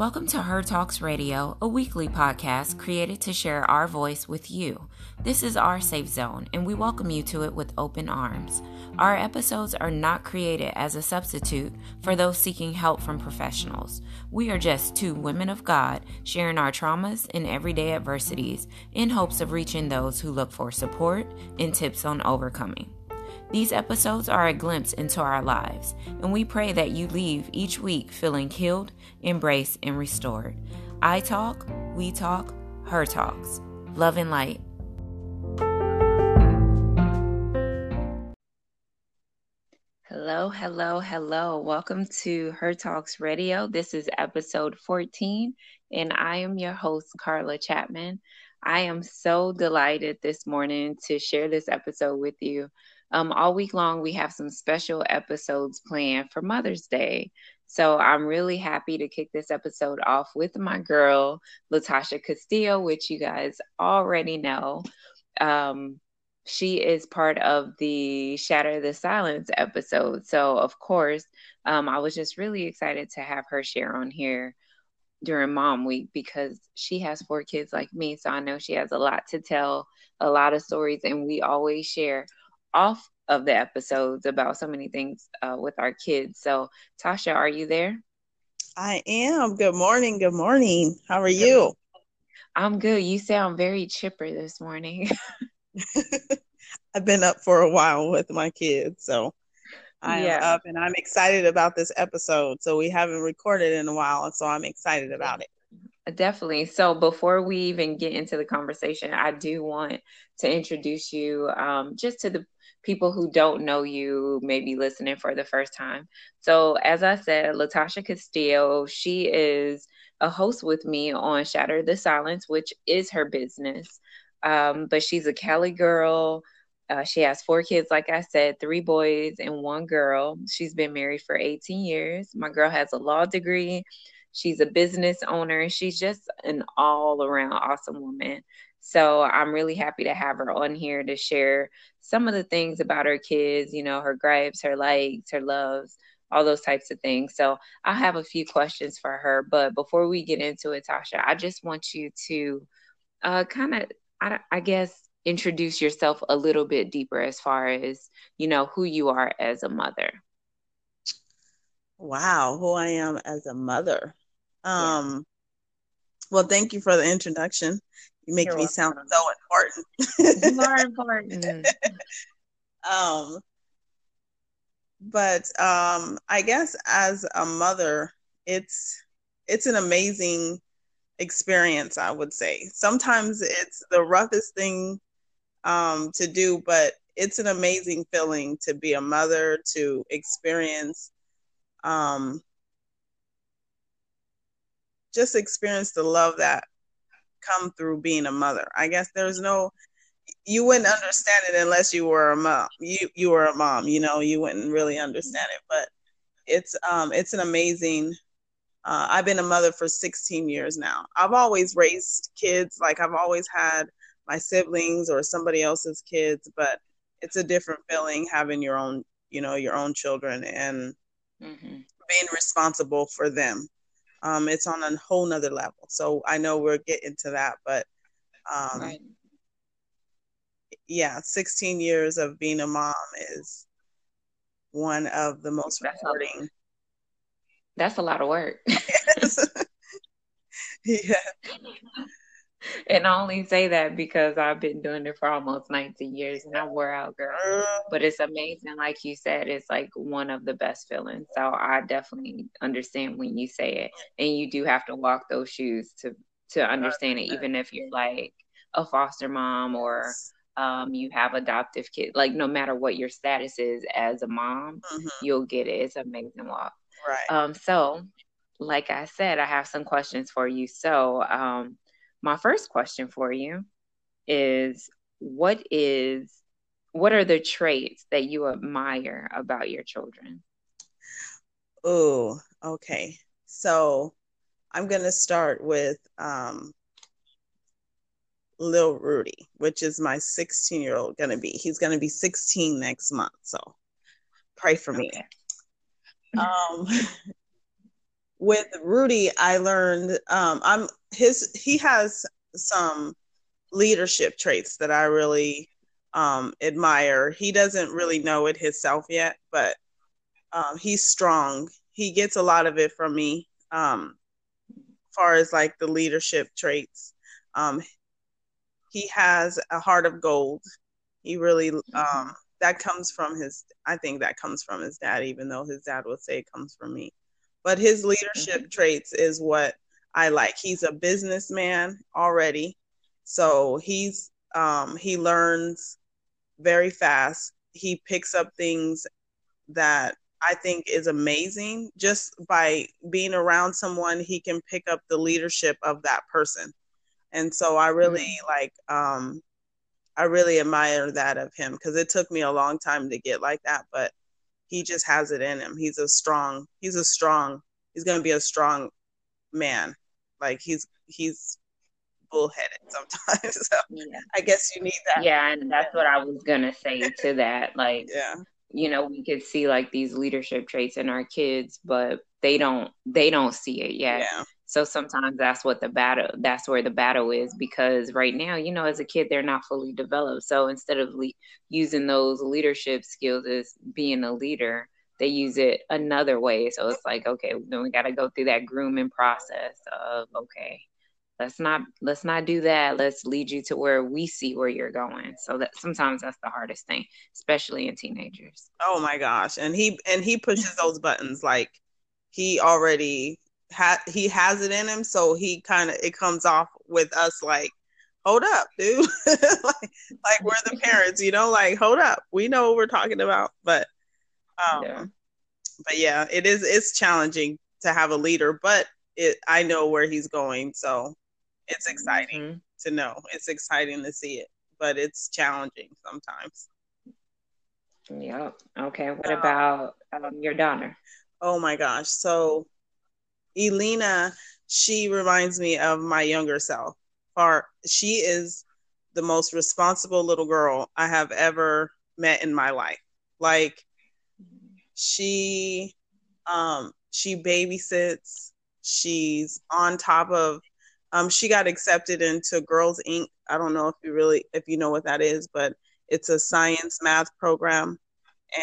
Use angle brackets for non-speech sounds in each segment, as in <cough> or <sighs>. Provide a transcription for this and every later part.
Welcome to Her Talks Radio, a weekly podcast created to share our voice with you. This is our safe zone, and we welcome you to it with open arms. Our episodes are not created as a substitute for those seeking help from professionals. We are just two women of God sharing our traumas and everyday adversities in hopes of reaching those who look for support and tips on overcoming. These episodes are a glimpse into our lives, and we pray that you leave each week feeling healed, embraced, and restored. I talk, we talk, her talks. Love and light. Hello, hello, hello. Welcome to Her Talks Radio. This is episode 14, and I am your host, Carla Chapman. I am so delighted this morning to share this episode with you. Um, all week long, we have some special episodes planned for Mother's Day. So I'm really happy to kick this episode off with my girl, Latasha Castillo, which you guys already know. Um, she is part of the Shatter the Silence episode. So, of course, um, I was just really excited to have her share on here during mom week because she has four kids like me. So I know she has a lot to tell, a lot of stories, and we always share off of the episodes about so many things uh, with our kids. So, Tasha, are you there? I am. Good morning. Good morning. How are you? I'm good. You sound very chipper this morning. <laughs> <laughs> I've been up for a while with my kids, so I'm yeah. up and I'm excited about this episode. So we haven't recorded in a while, so I'm excited about it. Definitely. So before we even get into the conversation, I do want to introduce you um, just to the people who don't know you, maybe listening for the first time. So, as I said, Latasha Castillo, she is a host with me on Shatter the Silence, which is her business. Um, but she's a Cali girl. Uh, she has four kids, like I said, three boys and one girl. She's been married for 18 years. My girl has a law degree. She's a business owner. She's just an all around awesome woman. So I'm really happy to have her on here to share some of the things about her kids, you know, her gripes, her likes, her loves, all those types of things. So I have a few questions for her. But before we get into it, Tasha, I just want you to uh, kind of, I, I guess, introduce yourself a little bit deeper as far as, you know, who you are as a mother. Wow, who I am as a mother. Um, yeah. Well, thank you for the introduction. You make You're me welcome. sound so important. you are <laughs> important. um, but um, I guess as a mother, it's it's an amazing experience. I would say sometimes it's the roughest thing um, to do, but it's an amazing feeling to be a mother to experience um, just experience the love that come through being a mother. I guess there's no you wouldn't understand it unless you were a mom. You you were a mom, you know, you wouldn't really understand it. But it's um it's an amazing uh, I've been a mother for 16 years now. I've always raised kids, like I've always had my siblings or somebody else's kids, but it's a different feeling having your own, you know, your own children and mm-hmm. being responsible for them um, it's on a whole nother level. So I know we're getting to that, but um, right. yeah, 16 years of being a mom is one of the most that's rewarding. A, that's a lot of work. <laughs> <laughs> yeah <laughs> and I only say that because I've been doing it for almost 19 years and I wore out, girl. But it's amazing. Like you said, it's like one of the best feelings. So I definitely understand when you say it. And you do have to walk those shoes to to understand it, even if you're like a foster mom or um, you have adoptive kids. Like no matter what your status is as a mom, mm-hmm. you'll get it. It's amazing walk. Right. Um, so like I said, I have some questions for you. So um my first question for you is what is what are the traits that you admire about your children? Oh, okay. So I'm going to start with um, Lil Rudy, which is my 16 year old going to be. He's going to be 16 next month. So pray for me. Okay. um, <laughs> with Rudy, I learned um, I'm his. He has some leadership traits that I really um, admire. He doesn't really know it himself yet, but um, he's strong. He gets a lot of it from me. Um, far as like the leadership traits, um, he has a heart of gold. He really um, that comes from his. I think that comes from his dad, even though his dad would say it comes from me. But his leadership mm-hmm. traits is what I like. He's a businessman already, so he's um, he learns very fast. He picks up things that I think is amazing. Just by being around someone, he can pick up the leadership of that person. And so I really mm-hmm. like um I really admire that of him because it took me a long time to get like that, but he just has it in him. He's a strong he's a strong he's gonna be a strong man. Like he's he's bullheaded sometimes. <laughs> so yeah. I guess you need that. Yeah, and that's what I was gonna say to <laughs> that. Like yeah. You know, we could see like these leadership traits in our kids, but they don't they don't see it yet. Yeah. So sometimes that's what the battle that's where the battle is because right now, you know, as a kid they're not fully developed. So instead of le- using those leadership skills as being a leader, they use it another way. So it's like, okay, then we got to go through that grooming process of okay, let's not let's not do that. Let's lead you to where we see where you're going. So that sometimes that's the hardest thing especially in teenagers. Oh my gosh. And he and he pushes those buttons like he already had he has it in him. So he kind of it comes off with us like hold up dude. <laughs> Like, like we're the parents you know like hold up. We know what we're talking about. But um yeah. but yeah it is it's challenging to have a leader but it i know where he's going so it's exciting mm-hmm. to know. It's exciting to see it, but it's challenging sometimes. Yep. Okay. What about um, your daughter? Oh my gosh. So, Elena, she reminds me of my younger self. Far, she is the most responsible little girl I have ever met in my life. Like, she, um, she babysits. She's on top of um, she got accepted into Girls Inc. I don't know if you really if you know what that is, but it's a science math program.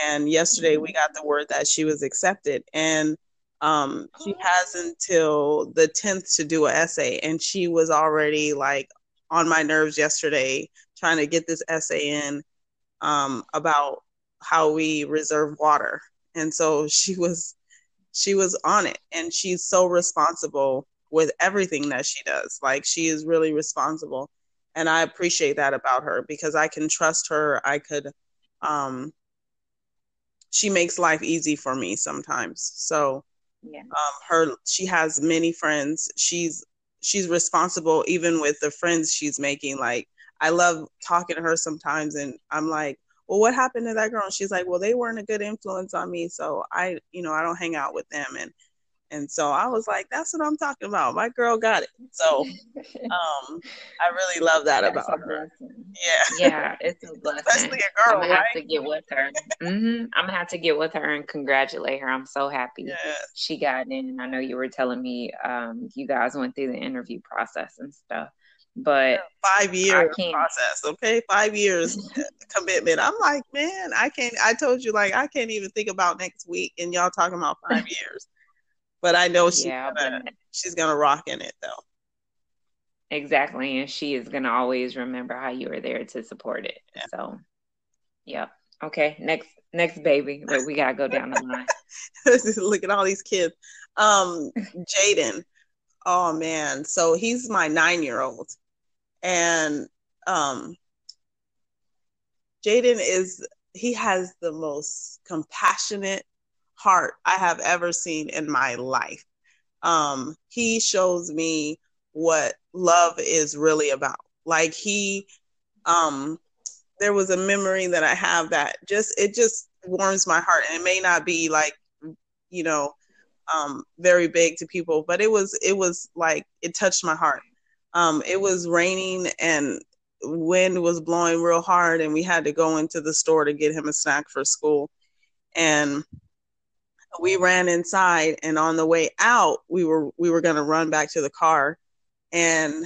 And yesterday we got the word that she was accepted, and um, she has until the tenth to do an essay, and she was already like on my nerves yesterday trying to get this essay in um, about how we reserve water, and so she was she was on it, and she's so responsible with everything that she does. Like she is really responsible. And I appreciate that about her because I can trust her. I could um she makes life easy for me sometimes. So yeah. um her she has many friends. She's she's responsible even with the friends she's making. Like I love talking to her sometimes and I'm like, well, what happened to that girl? And she's like, well, they weren't a good influence on me. So I, you know, I don't hang out with them. And and so I was like, that's what I'm talking about. My girl got it. So <laughs> um I really love that that's about her. Yeah. Yeah, it's a <laughs> blessing. Especially a girl. I'm gonna right? have to get with her. Mm-hmm. I'm gonna have to get with her and congratulate her. I'm so happy yes. she got in. And I know you were telling me um you guys went through the interview process and stuff. But five year process, okay? Five years <laughs> commitment. I'm like, man, I can't I told you like I can't even think about next week and y'all talking about five <laughs> years but I know she's yeah, gonna, she's gonna rock in it though. Exactly, and she is gonna always remember how you were there to support it. Yeah. So, yep. Okay, next next baby, but we gotta go down the line. <laughs> Look at all these kids. Um, Jaden. Oh man, so he's my nine year old, and um, Jaden is he has the most compassionate heart I have ever seen in my life. Um, he shows me what love is really about. Like he, um, there was a memory that I have that just it just warms my heart, and it may not be like, you know, um, very big to people, but it was it was like it touched my heart. Um, it was raining and wind was blowing real hard, and we had to go into the store to get him a snack for school. And we ran inside and on the way out we were we were going to run back to the car and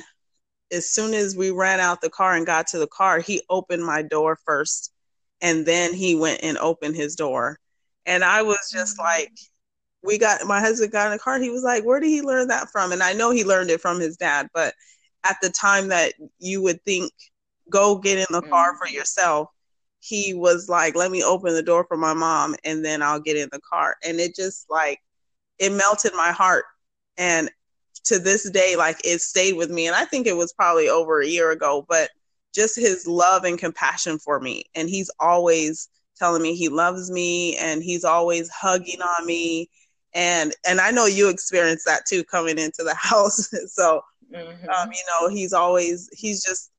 as soon as we ran out the car and got to the car he opened my door first and then he went and opened his door and i was just mm-hmm. like we got my husband got in the car he was like where did he learn that from and i know he learned it from his dad but at the time that you would think go get in the car for mm-hmm. yourself he was like, let me open the door for my mom and then I'll get in the car. And it just like, it melted my heart. And to this day, like it stayed with me. And I think it was probably over a year ago, but just his love and compassion for me. And he's always telling me he loves me and he's always hugging on me. And, and I know you experienced that too coming into the <laughs> house. so, mm-hmm. um, you know, he's always, he's just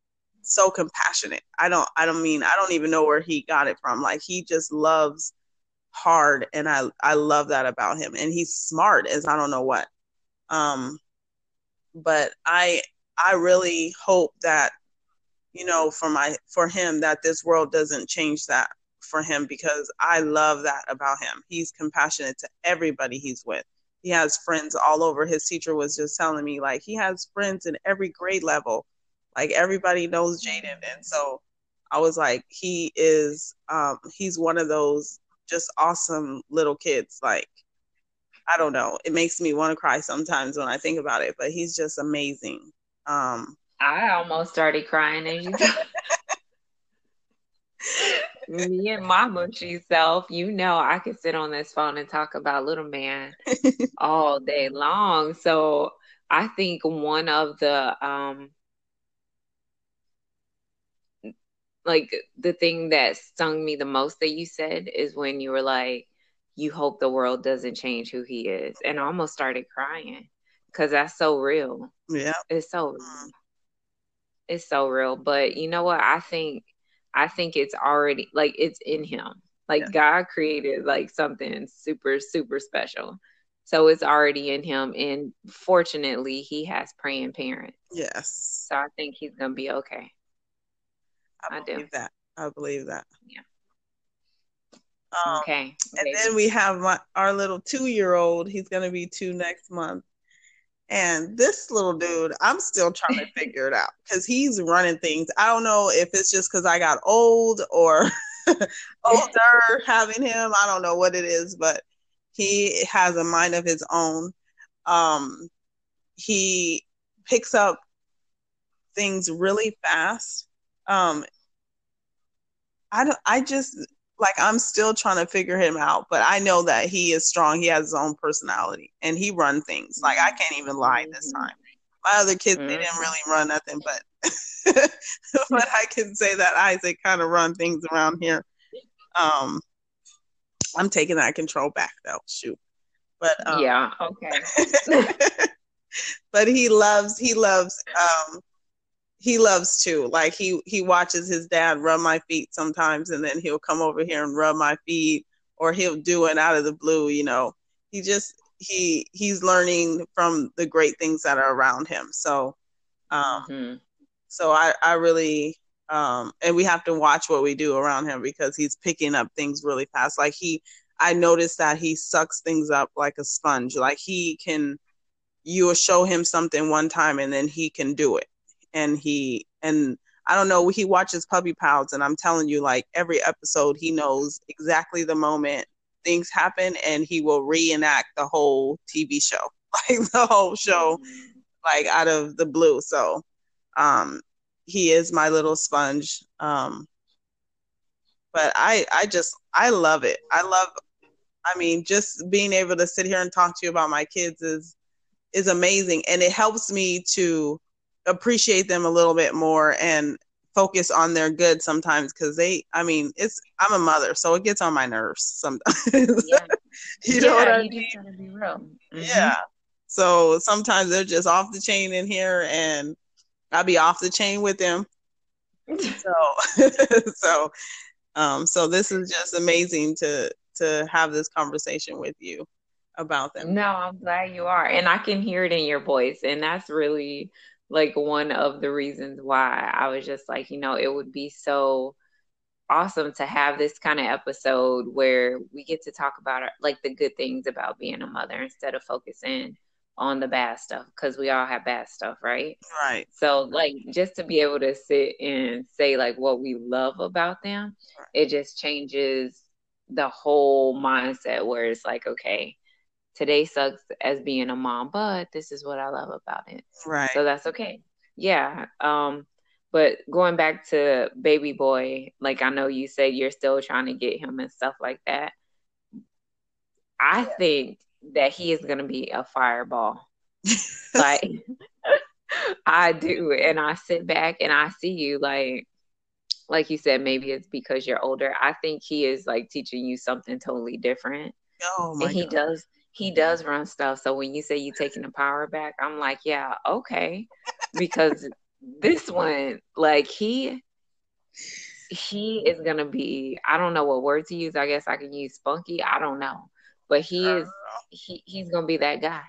so compassionate. I don't I don't mean I don't even know where he got it from. Like he just loves hard and I I love that about him. And he's smart as I don't know what. Um but I I really hope that you know for my for him that this world doesn't change that for him because I love that about him. He's compassionate to everybody he's with. He has friends all over. His teacher was just telling me like he has friends in every grade level like everybody knows Jaden. And so I was like, he is um he's one of those just awesome little kids. Like, I don't know. It makes me want to cry sometimes when I think about it, but he's just amazing. Um I almost started crying as you <laughs> <laughs> me and my mushy self, you know, I could sit on this phone and talk about little man <laughs> all day long. So I think one of the um like the thing that stung me the most that you said is when you were like, you hope the world doesn't change who he is. And I almost started crying because that's so real. Yeah. It's so real. It's so real. But you know what? I think I think it's already like it's in him. Like yeah. God created like something super, super special. So it's already in him. And fortunately he has praying parents. Yes. So I think he's gonna be okay. I, I believe do. that. I believe that. Yeah. Um, okay. And then we have my, our little two year old. He's going to be two next month. And this little dude, I'm still trying to figure it out because he's running things. I don't know if it's just because I got old or <laughs> older having him. I don't know what it is, but he has a mind of his own. Um, he picks up things really fast um i don't i just like i'm still trying to figure him out but i know that he is strong. He has his own personality and he run things. Like i can't even lie this mm-hmm. time. My other kids mm-hmm. they didn't really run nothing but <laughs> but i can say that isaac kind of run things around here. Um i'm taking that control back though. Shoot. But um, yeah okay. <laughs> but he loves he loves um he loves to like he he watches his dad rub my feet sometimes and then he'll come over here and rub my feet or he'll do it out of the blue you know. He just he he's learning from the great things that are around him. So um mm-hmm. so i i really um and we have to watch what we do around him because he's picking up things really fast. Like he i noticed that he sucks things up like a sponge. Like he can you will show him something one time and then he can do it and he and I don't know, he watches Puppy Pals and I'm telling you like every episode he knows exactly the moment things happen and he will reenact the whole TV show. <laughs> Like the whole show like out of the blue. So um he is my little sponge. Um but I I just I love it. I love I mean just being able to sit here and talk to you about my kids is is amazing and it helps me to appreciate them a little bit more and focus on their good sometimes because they i mean it's i'm a mother so it gets on my nerves sometimes yeah. <laughs> you know yeah, what i mean be real. Mm-hmm. yeah so sometimes they're just off the chain in here and i'll be off the chain with them <laughs> so <laughs> so um so this is just amazing to to have this conversation with you about them no i'm glad you are and i can hear it in your voice and that's really like one of the reasons why I was just like, you know, it would be so awesome to have this kind of episode where we get to talk about like the good things about being a mother instead of focusing on the bad stuff because we all have bad stuff, right? Right. So like just to be able to sit and say like what we love about them, right. it just changes the whole mindset where it's like, okay, today sucks as being a mom, but this is what I love about it. Right. So that's okay. Yeah. Um, but going back to baby boy, like I know you said you're still trying to get him and stuff like that. I think that he is gonna be a fireball. <laughs> like <laughs> I do. And I sit back and I see you like like you said, maybe it's because you're older. I think he is like teaching you something totally different. Oh my and he God. does he does run stuff. So when you say you're taking the power back, I'm like, yeah, okay. Because this one, like he he is gonna be I don't know what word to use. I guess I can use spunky. I don't know. But he is he, he's gonna be that guy.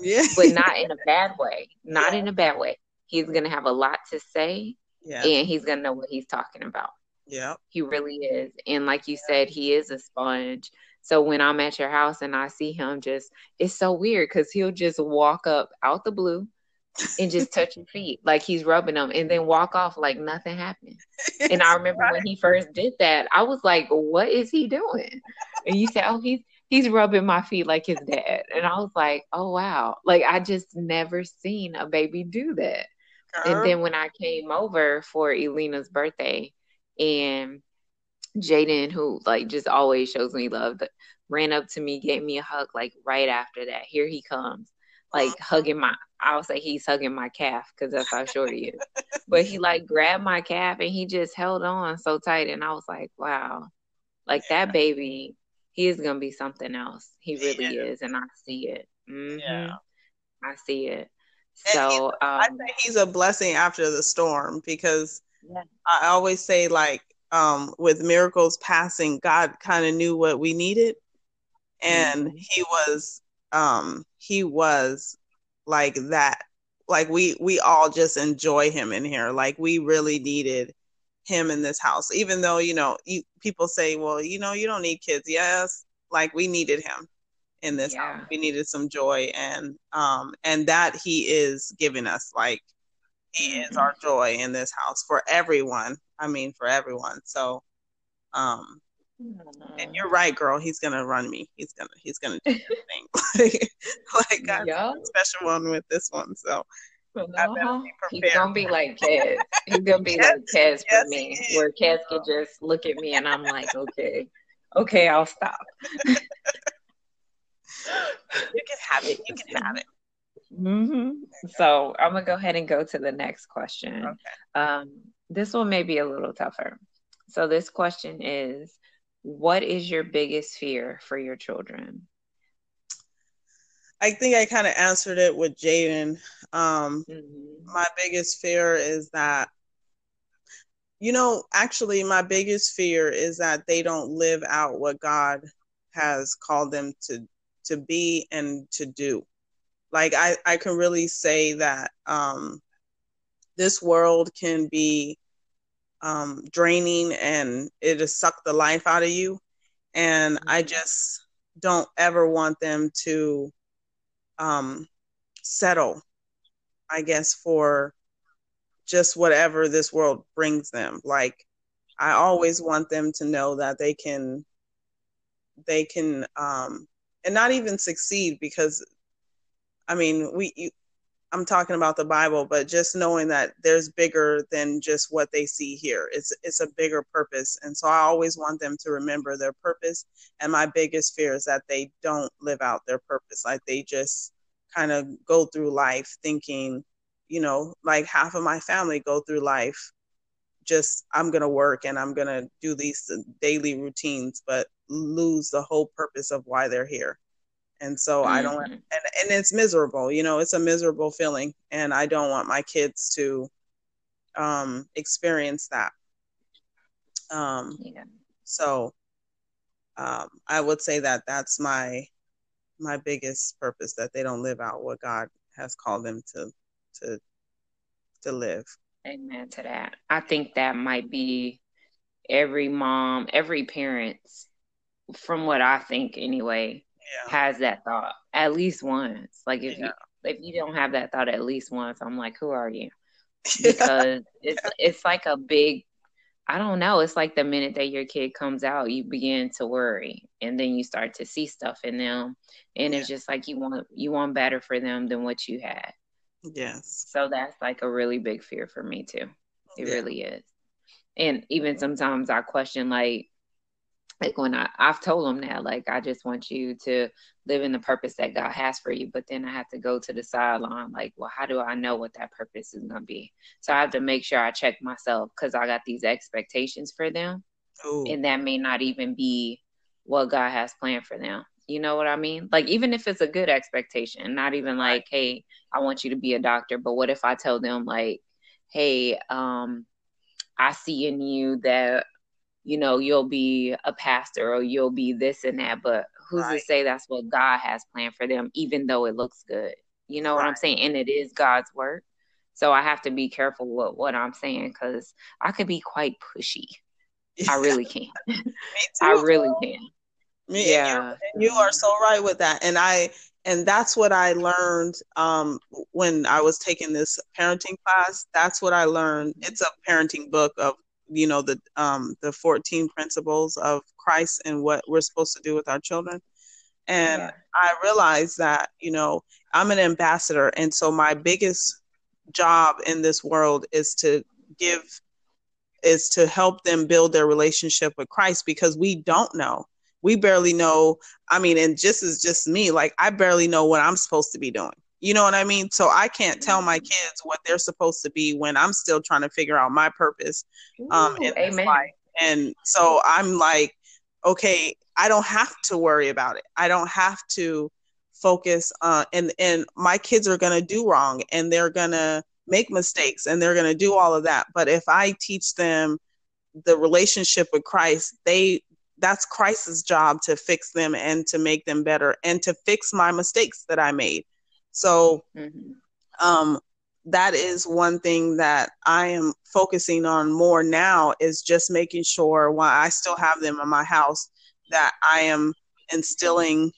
Yeah. but not in a bad way. <laughs> Not yeah. in a bad way. He's gonna have a lot to say. Yeah. And he's gonna know what he's talking about. Yeah. He really is. And like you said, he is a sponge. So when I'm at your house and I see him just it's so weird because he'll just walk up out the blue and just touch your feet like he's rubbing them and then walk off like nothing happened. And I remember when he first did that, I was like, what is he doing? And you said, Oh, he's he's rubbing my feet like his dad. And I was like, oh wow. Like I just never seen a baby do that. And uh-huh. then when I came over for Elena's birthday and Jaden, who like just always shows me love, ran up to me, gave me a hug like right after that. Here he comes. Like hugging my I'll say he's hugging my calf because that's how short he is. <laughs> but he like grabbed my calf and he just held on so tight and I was like, wow. Like that baby he is gonna be something else. He really yeah. is, and I see it. Mm-hmm. Yeah, I see it. So um, I think he's a blessing after the storm because yeah. I always say like um, with miracles passing, God kind of knew what we needed, and mm-hmm. he was um, he was like that. Like we we all just enjoy him in here. Like we really needed him in this house even though you know you, people say well you know you don't need kids yes like we needed him in this yeah. house we needed some joy and um and that he is giving us like he mm-hmm. is our joy in this house for everyone i mean for everyone so um mm-hmm. and you're right girl he's gonna run me he's gonna he's gonna do <laughs> everything like, like got yeah. a special one with this one so uh-huh. He's gonna be like Kaz. He's gonna be yes, like Kaz for me, where Kaz could just look at me and I'm like, <laughs> okay, okay, I'll stop. <laughs> you can have it. You can have it. Mm-hmm. So I'm gonna go ahead and go to the next question. Okay. Um, this one may be a little tougher. So this question is, what is your biggest fear for your children? I think I kind of answered it with Jaden. Um, mm-hmm. My biggest fear is that, you know, actually, my biggest fear is that they don't live out what God has called them to to be and to do. Like I, I can really say that um, this world can be um, draining and it has sucked the life out of you. And mm-hmm. I just don't ever want them to um, settle, I guess, for just whatever this world brings them. Like, I always want them to know that they can, they can, um, and not even succeed because, I mean, we, you, I'm talking about the Bible, but just knowing that there's bigger than just what they see here. It's it's a bigger purpose. And so I always want them to remember their purpose. And my biggest fear is that they don't live out their purpose. Like they just kind of go through life thinking, you know, like half of my family go through life just I'm going to work and I'm going to do these daily routines, but lose the whole purpose of why they're here and so mm-hmm. i don't mm-hmm. and, and it's miserable you know it's a miserable feeling and i don't want my kids to um experience that um yeah. so um i would say that that's my my biggest purpose that they don't live out what god has called them to to to live amen to that i think that might be every mom, every parent's from what I think anyway, yeah. has that thought at least once. Like if yeah. you if you don't have that thought at least once, I'm like, who are you? <laughs> <laughs> Because it's it's like a big I don't know. It's like the minute that your kid comes out, you begin to worry, and then you start to see stuff in them, and yeah. it's just like you want you want better for them than what you had. Yes. So that's like a really big fear for me too. It yeah. really is. And even sometimes I question like like when I, I've told them that, like, I just want you to live in the purpose that God has for you. But then I have to go to the sideline, like, well, how do I know what that purpose is going to be? So I have to make sure I check myself because I got these expectations for them. Ooh. And that may not even be what God has planned for them. You know what I mean? Like, even if it's a good expectation, not even like, hey, I want you to be a doctor. But what if I tell them, like, hey, um, I see in you that you know, you'll be a pastor or you'll be this and that, but who's right. to say that's what God has planned for them, even though it looks good? You know right. what I'm saying? And it is God's work. So I have to be careful with what I'm saying because I could be quite pushy. I really can. I really can. Me, <laughs> yeah. And you are so right with that. And I and that's what I learned um, when I was taking this parenting class. That's what I learned. It's a parenting book of you know the um the 14 principles of Christ and what we're supposed to do with our children. And yeah. I realized that you know I'm an ambassador and so my biggest job in this world is to give is to help them build their relationship with Christ because we don't know. We barely know I mean and just as just me like I barely know what I'm supposed to be doing you know what I mean? So I can't tell my kids what they're supposed to be when I'm still trying to figure out my purpose um, Ooh, in amen. this life. And so I'm like, okay, I don't have to worry about it. I don't have to focus on and and my kids are going to do wrong and they're going to make mistakes and they're going to do all of that. But if I teach them the relationship with Christ, they that's Christ's job to fix them and to make them better and to fix my mistakes that I made. So, mm-hmm. um, that is one thing that I am focusing on more now is just making sure while I still have them in my house that I am instilling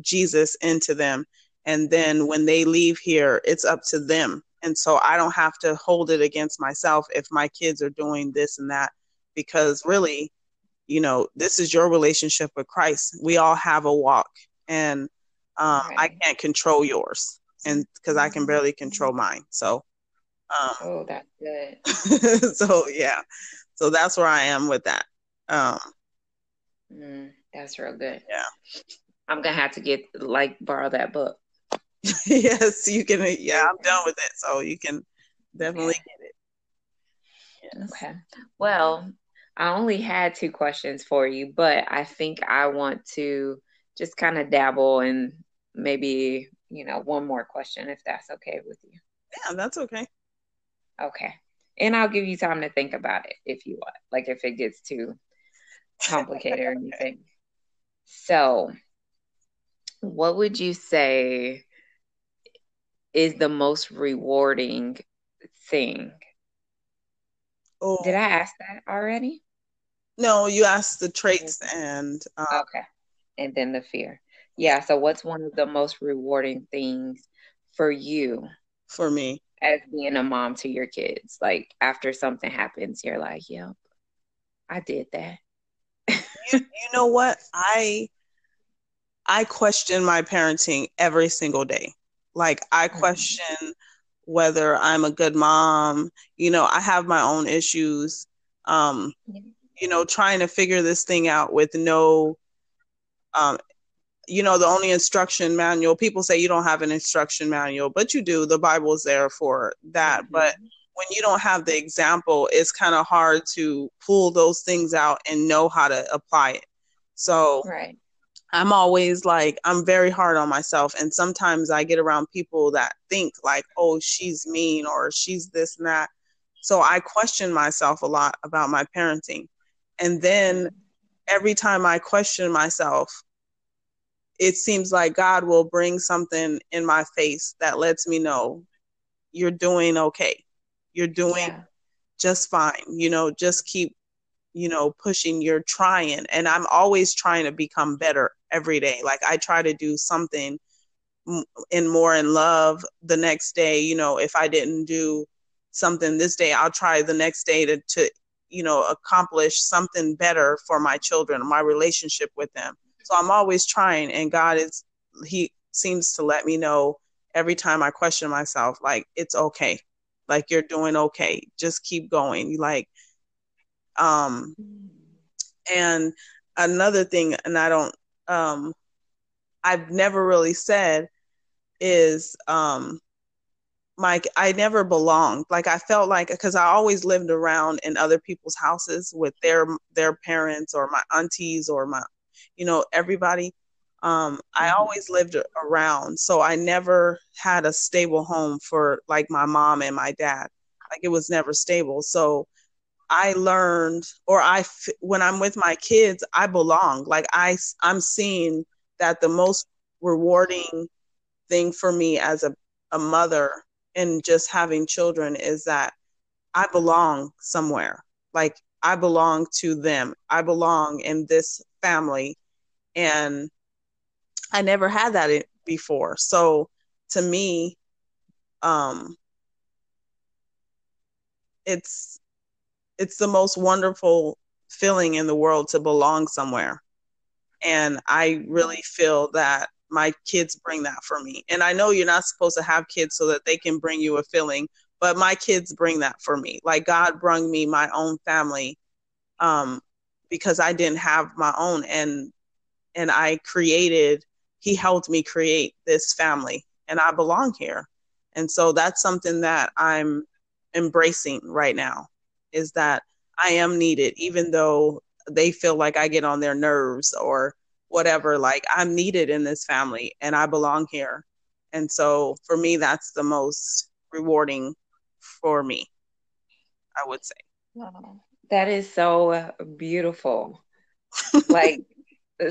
Jesus into them. And then when they leave here, it's up to them. And so I don't have to hold it against myself if my kids are doing this and that, because really, you know, this is your relationship with Christ. We all have a walk. And um, right. I can't control yours, and because I can barely control mine. So, um, oh, that's good. <laughs> so yeah, so that's where I am with that. Um, mm, that's real good. Yeah, I'm gonna have to get like borrow that book. <laughs> yes, you can. Yeah, I'm done with it, so you can definitely okay. get it. Yes. Okay. Well, I only had two questions for you, but I think I want to just kind of dabble and maybe, you know, one more question if that's okay with you. Yeah, that's okay. Okay. And I'll give you time to think about it if you want, like if it gets too complicated or <laughs> anything. So, what would you say is the most rewarding thing? Oh. Did I ask that already? No, you asked the traits and um, okay and then the fear. Yeah. So, what's one of the most rewarding things for you? For me, as being a mom to your kids, like after something happens, you're like, "Yep, I did that." you, you know what? I I question my parenting every single day. Like I mm-hmm. question mm-hmm. whether I'm a good mom. You know, I have my own issues. Um, you know, trying to figure this thing out with no um, you know the only instruction manual people say you don't have an instruction manual but you do. The bible is there for that. Mm-hmm. but when you don't have the example it's kind of hard to pull those things out and know how to apply it. So right. I'm always like i'm very hard on myself and sometimes i get around people that think like oh she's mean or she's this and that. So i question myself a lot about my parenting. And then every time I question myself, it seems like God will bring something in my face that lets me know you're doing okay. You're doing yeah. just fine. You know, just keep you know pushing you're trying and i'm always trying to become better every day like i try to do something in more in love the next day you know if i didn't do something this day i'll try the next day to to you know accomplish something better for my children my relationship with them. So i'm always trying and god is he seems to let me know every time i question myself like it's okay. Like you're doing okay. Just keep going. Like um and another thing and i don't um i've never really said is um Mike, I never belonged. Like I felt like because I always lived around in other people's houses with their their parents or my aunties or my, you know, everybody. Um, I mm-hmm. always lived around, so I never had a stable home for like my mom and my dad. Like it was never stable. So I learned, or I when I'm with my kids, I belong. Like I I'm seeing that the most rewarding thing for me as a a mother and just having children is that I belong somewhere. Like I belong to them. I belong in this family. And I never had that before. So to me, um, it's it's the most wonderful feeling in the world to belong somewhere. And I really feel that my kids bring that for me. And I know you're not supposed to have kids so that they can bring you a feeling, but my kids bring that for me. Like God brought me my own family um, because I didn't have my own and and I created he helped me create this family and I belong here. And so that's something that I'm embracing right now is that I am needed even though they feel like I get on their nerves or whatever like i'm needed in this family and i belong here. And so for me that's the most rewarding for me i would say. Wow. that is so beautiful. <laughs> Like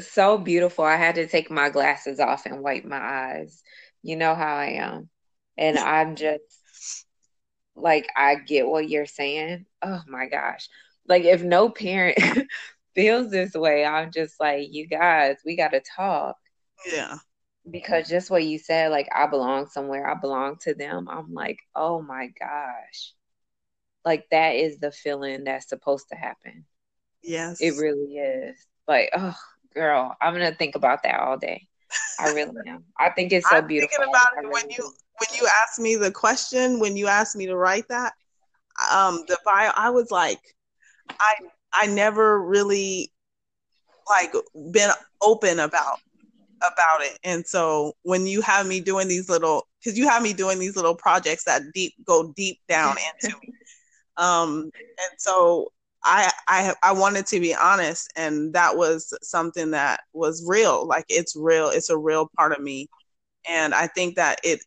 so beautiful. I had to take my glasses off and wipe my eyes. You know how i am. And i'm just like i get what you're saying. Oh my gosh. Like if no parent <laughs> feels this way, I'm just like, you guys, we got to talk. Yeah. Because just what you said, like, I belong somewhere, I belong to them. I'm like, oh my gosh. Like, that is the feeling that's supposed to happen. Yes. It really is. Like, oh, girl, I'm going to think about that all day. I really am. I think it's so I'm beautiful. Thinking about it really when you when you asked me the question, when you asked me to write that, um, the bio, I was like, I I never really like been open about about it. And so when you have me doing these little because you have me doing these little projects that deep go deep down <laughs> into me. Um and so I I I wanted to be honest and that was something that was real. Like it's real. It's a real part of me. And I think that it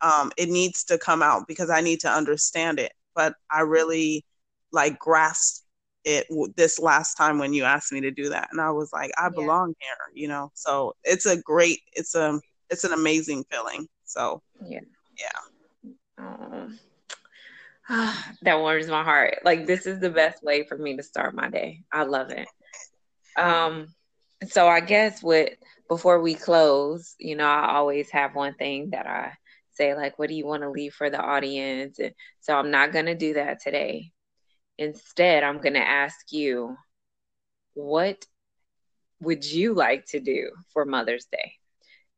um it needs to come out because I need to understand it. But I really like grasp it this last time when you asked me to do that and i was like i belong yeah. here you know? So it's a great it's a it's an amazing feeling so yeah. yeah. Um, <sighs> that warms my heart. Like this is the best way for me to start my day. I love it. Um so i guess with before we close you know i always have one thing that i say like what do you want to leave for the audience? And so i'm not going to do that today Instead, I'm going to ask you, what would you like to do for Mother's Day?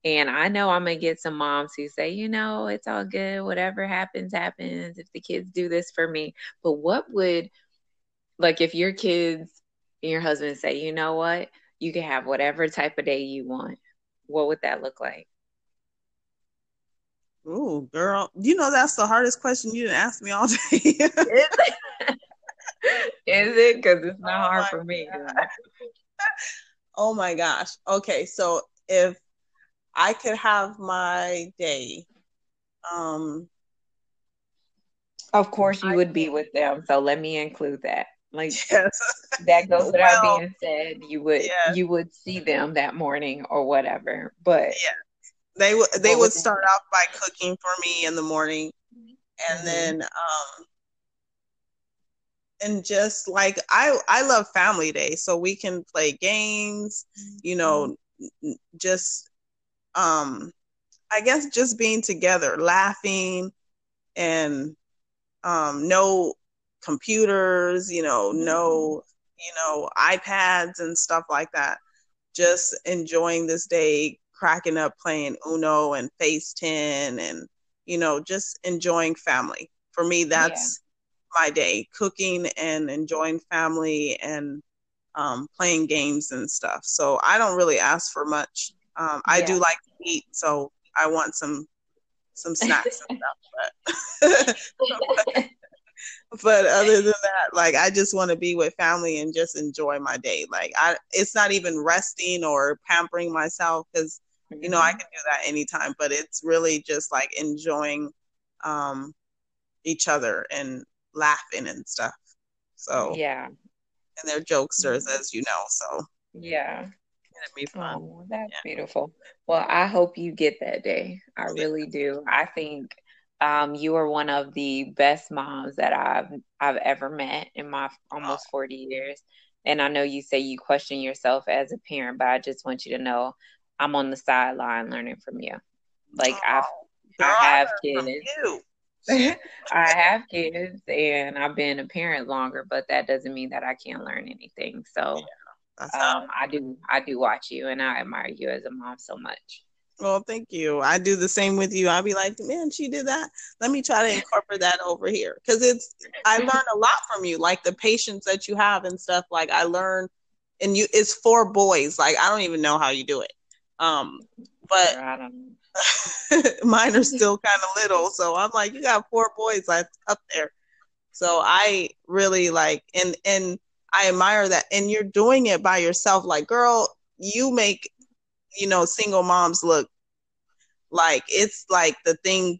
And I know I'm going to get some moms who say, you know, it's all good. Whatever happens, happens. If the kids do this for me. But what would, like, if your kids and your husband say, you know what, you can have whatever type of day you want, what would that look like? Oh, girl, you know that's the hardest question you didn't ask me all day. <laughs> <laughs> <laughs> Is it? Because it's not oh hard for me. <laughs> oh my gosh. Okay, so if I could have my day, um, of course you I would be with them. So let me include that. Like <laughs> yes. that goes without well, being said. You would yes. you would see them that morning or whatever. But yeah, they would they would start off by cooking for me in the morning, and mm-hmm. then um and just like I I love family day so we can play games, you know, just um I guess just being together, laughing and um no computers, you know, no you know, iPads and stuff like that. Just enjoying this day, cracking up playing Uno and Phase 10 and you know, just enjoying family. For me that's my day cooking and enjoying family and um, playing games and stuff. So I don't really ask for much. Um, I yeah. do like to eat, so I want some some snacks and stuff. But, <laughs> but other than that, like I just want to be with family and just enjoy my day. Like I, it's not even resting or pampering myself because you know I mm-hmm. can do that anytime. But it's really just like enjoying um, each other and laughing and stuff. So yeah, and they're jokesters, as you know. So yeah, it'd be fun. Oh, that's yeah. beautiful. Well, I hope you get that day. I really do. I think um, you are one of the best moms that I've I've ever met in my almost 40 years. And I know you say you question yourself as a parent, but I just want you to know I'm on the sideline learning from you. Like oh, I've I have kids. <laughs> I have kids and I've been a parent longer, but that doesn't mean that I can't learn anything. So yeah, um, I do I do watch you and I admire you as a mom so much. Well, thank you. I do the same with you. I'll be like, man, she did that. Let me try to incorporate that over here. Cause it's I <laughs> learn a lot from you, like the patience that you have and stuff. Like I learn and you it's four boys. Like I don't even know how you do it. Um but <laughs> mine are <laughs> still kind of little. So I'm like, you got four boys like, up there. So I really like and and I admire that. And you're doing it by yourself. Like, girl, you make you know single moms look like it's like the thing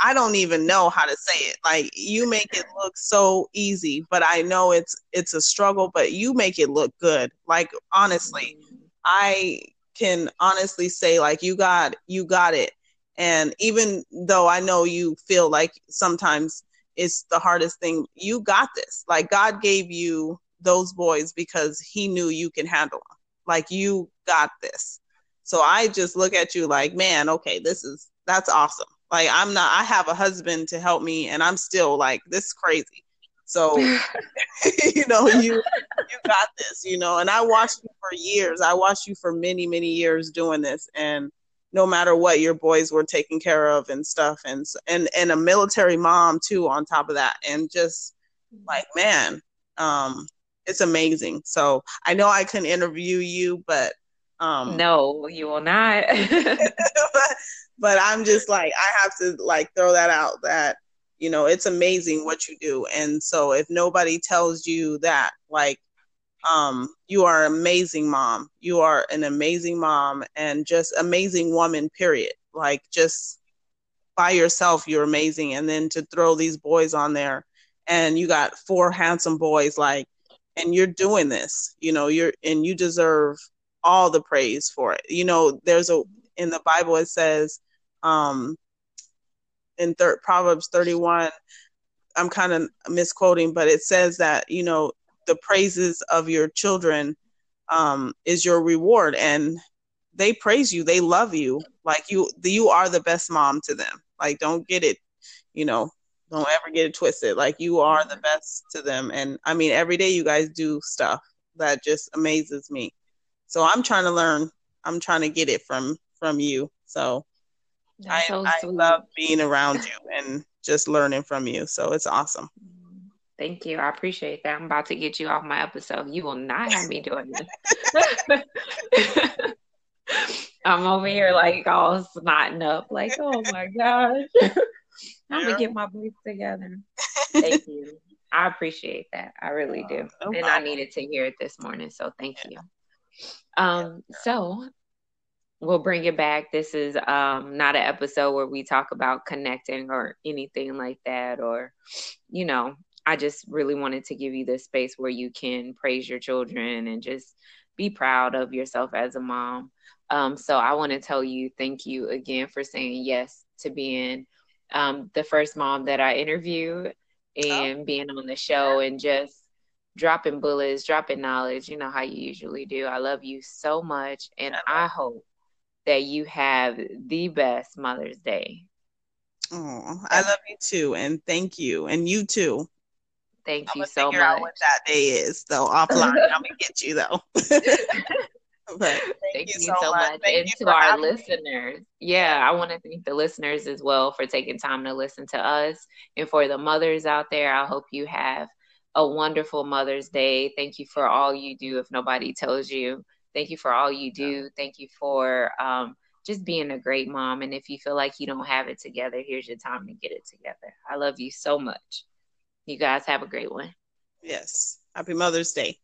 I don't even know how to say it. Like you make it look so easy, but I know it's it's a struggle, but you make it look good. Like honestly, mm-hmm. I can honestly say like you got you got it. And even though i know you feel like sometimes it's the hardest thing you got this. Like god gave you those boys because he knew you can handle them like you got this. So i just look at you like man okay this is that's awesome. Like i'm not i have a husband to help me and i'm still like this crazy so, <laughs> <laughs> you know, you you got this, you know. And I watched you for years. I watched you for many, many years doing this, and no matter what, your boys were taken care of and stuff, and and and a military mom too on top of that, and just like man, um, it's amazing. So I know I couldn't interview you, but um, no, you will not. but, <laughs> but I'm just like I have to like throw that out that you know it's amazing what you do. And so if nobody tells you that like um you are an amazing mom. You are an amazing mom and just amazing woman period. Like just by yourself you're amazing. And then to throw these boys on there and you got four handsome boys like and you're doing this you know you're and you deserve all the praise for it. You know there's a in the bible it says um in thir- Proverbs 31, I'm kind of misquoting, but it says that, you know, the praises of your children um, is your reward. And they praise you, they love you. Like you, you are the best mom to them. Like, don't get it, you know, don't ever get it twisted. Like, you are the best to them. And I mean, every day you guys do stuff that just amazes me. So I'm trying to learn, I'm trying to get it from from you. So I, so I love being around you and just learning from you. So it's awesome. Thank you. I appreciate that. I'm about to get you off my episode. You will not have me doing this. <laughs> I'm over here like all snotting up, like, oh my gosh. <laughs> I'm gonna get my voice together. <laughs> Thank you. I appreciate that. I really do. No and I needed to hear it this morning. So thank yeah. you. Um, so we'll bring it back. This is um, not an episode where we talk about connecting or anything like that. Or, you know, I just really wanted to give you this space where you can praise your children and just be proud of yourself as a mom. Um, so I want to tell you thank you again for saying yes to being um, the first mom that I interviewed and oh. being on the show and just dropping bullets, dropping knowledge. You know how you usually do. I love you so much. And I hope that you have the best Mother's Day. Oh, I love you too. And thank you. And you too. Thank I'm you so much. Out what that day is, though. Offline, I'm gonna get you though. <laughs> But thank, thank you, you, so much. much. And to our listeners, yeah, I want to thank the listeners as well for taking time to listen to us. And for the mothers out there, I hope you have a wonderful Mother's Day. Thank you for all you do if nobody tells you. Thank you for all you do. Thank you for um, just being a great mom. And if you feel like you don't have it together, here's your time to get it together. I love you so much. You guys have a great one. Yes. Happy Mother's Day.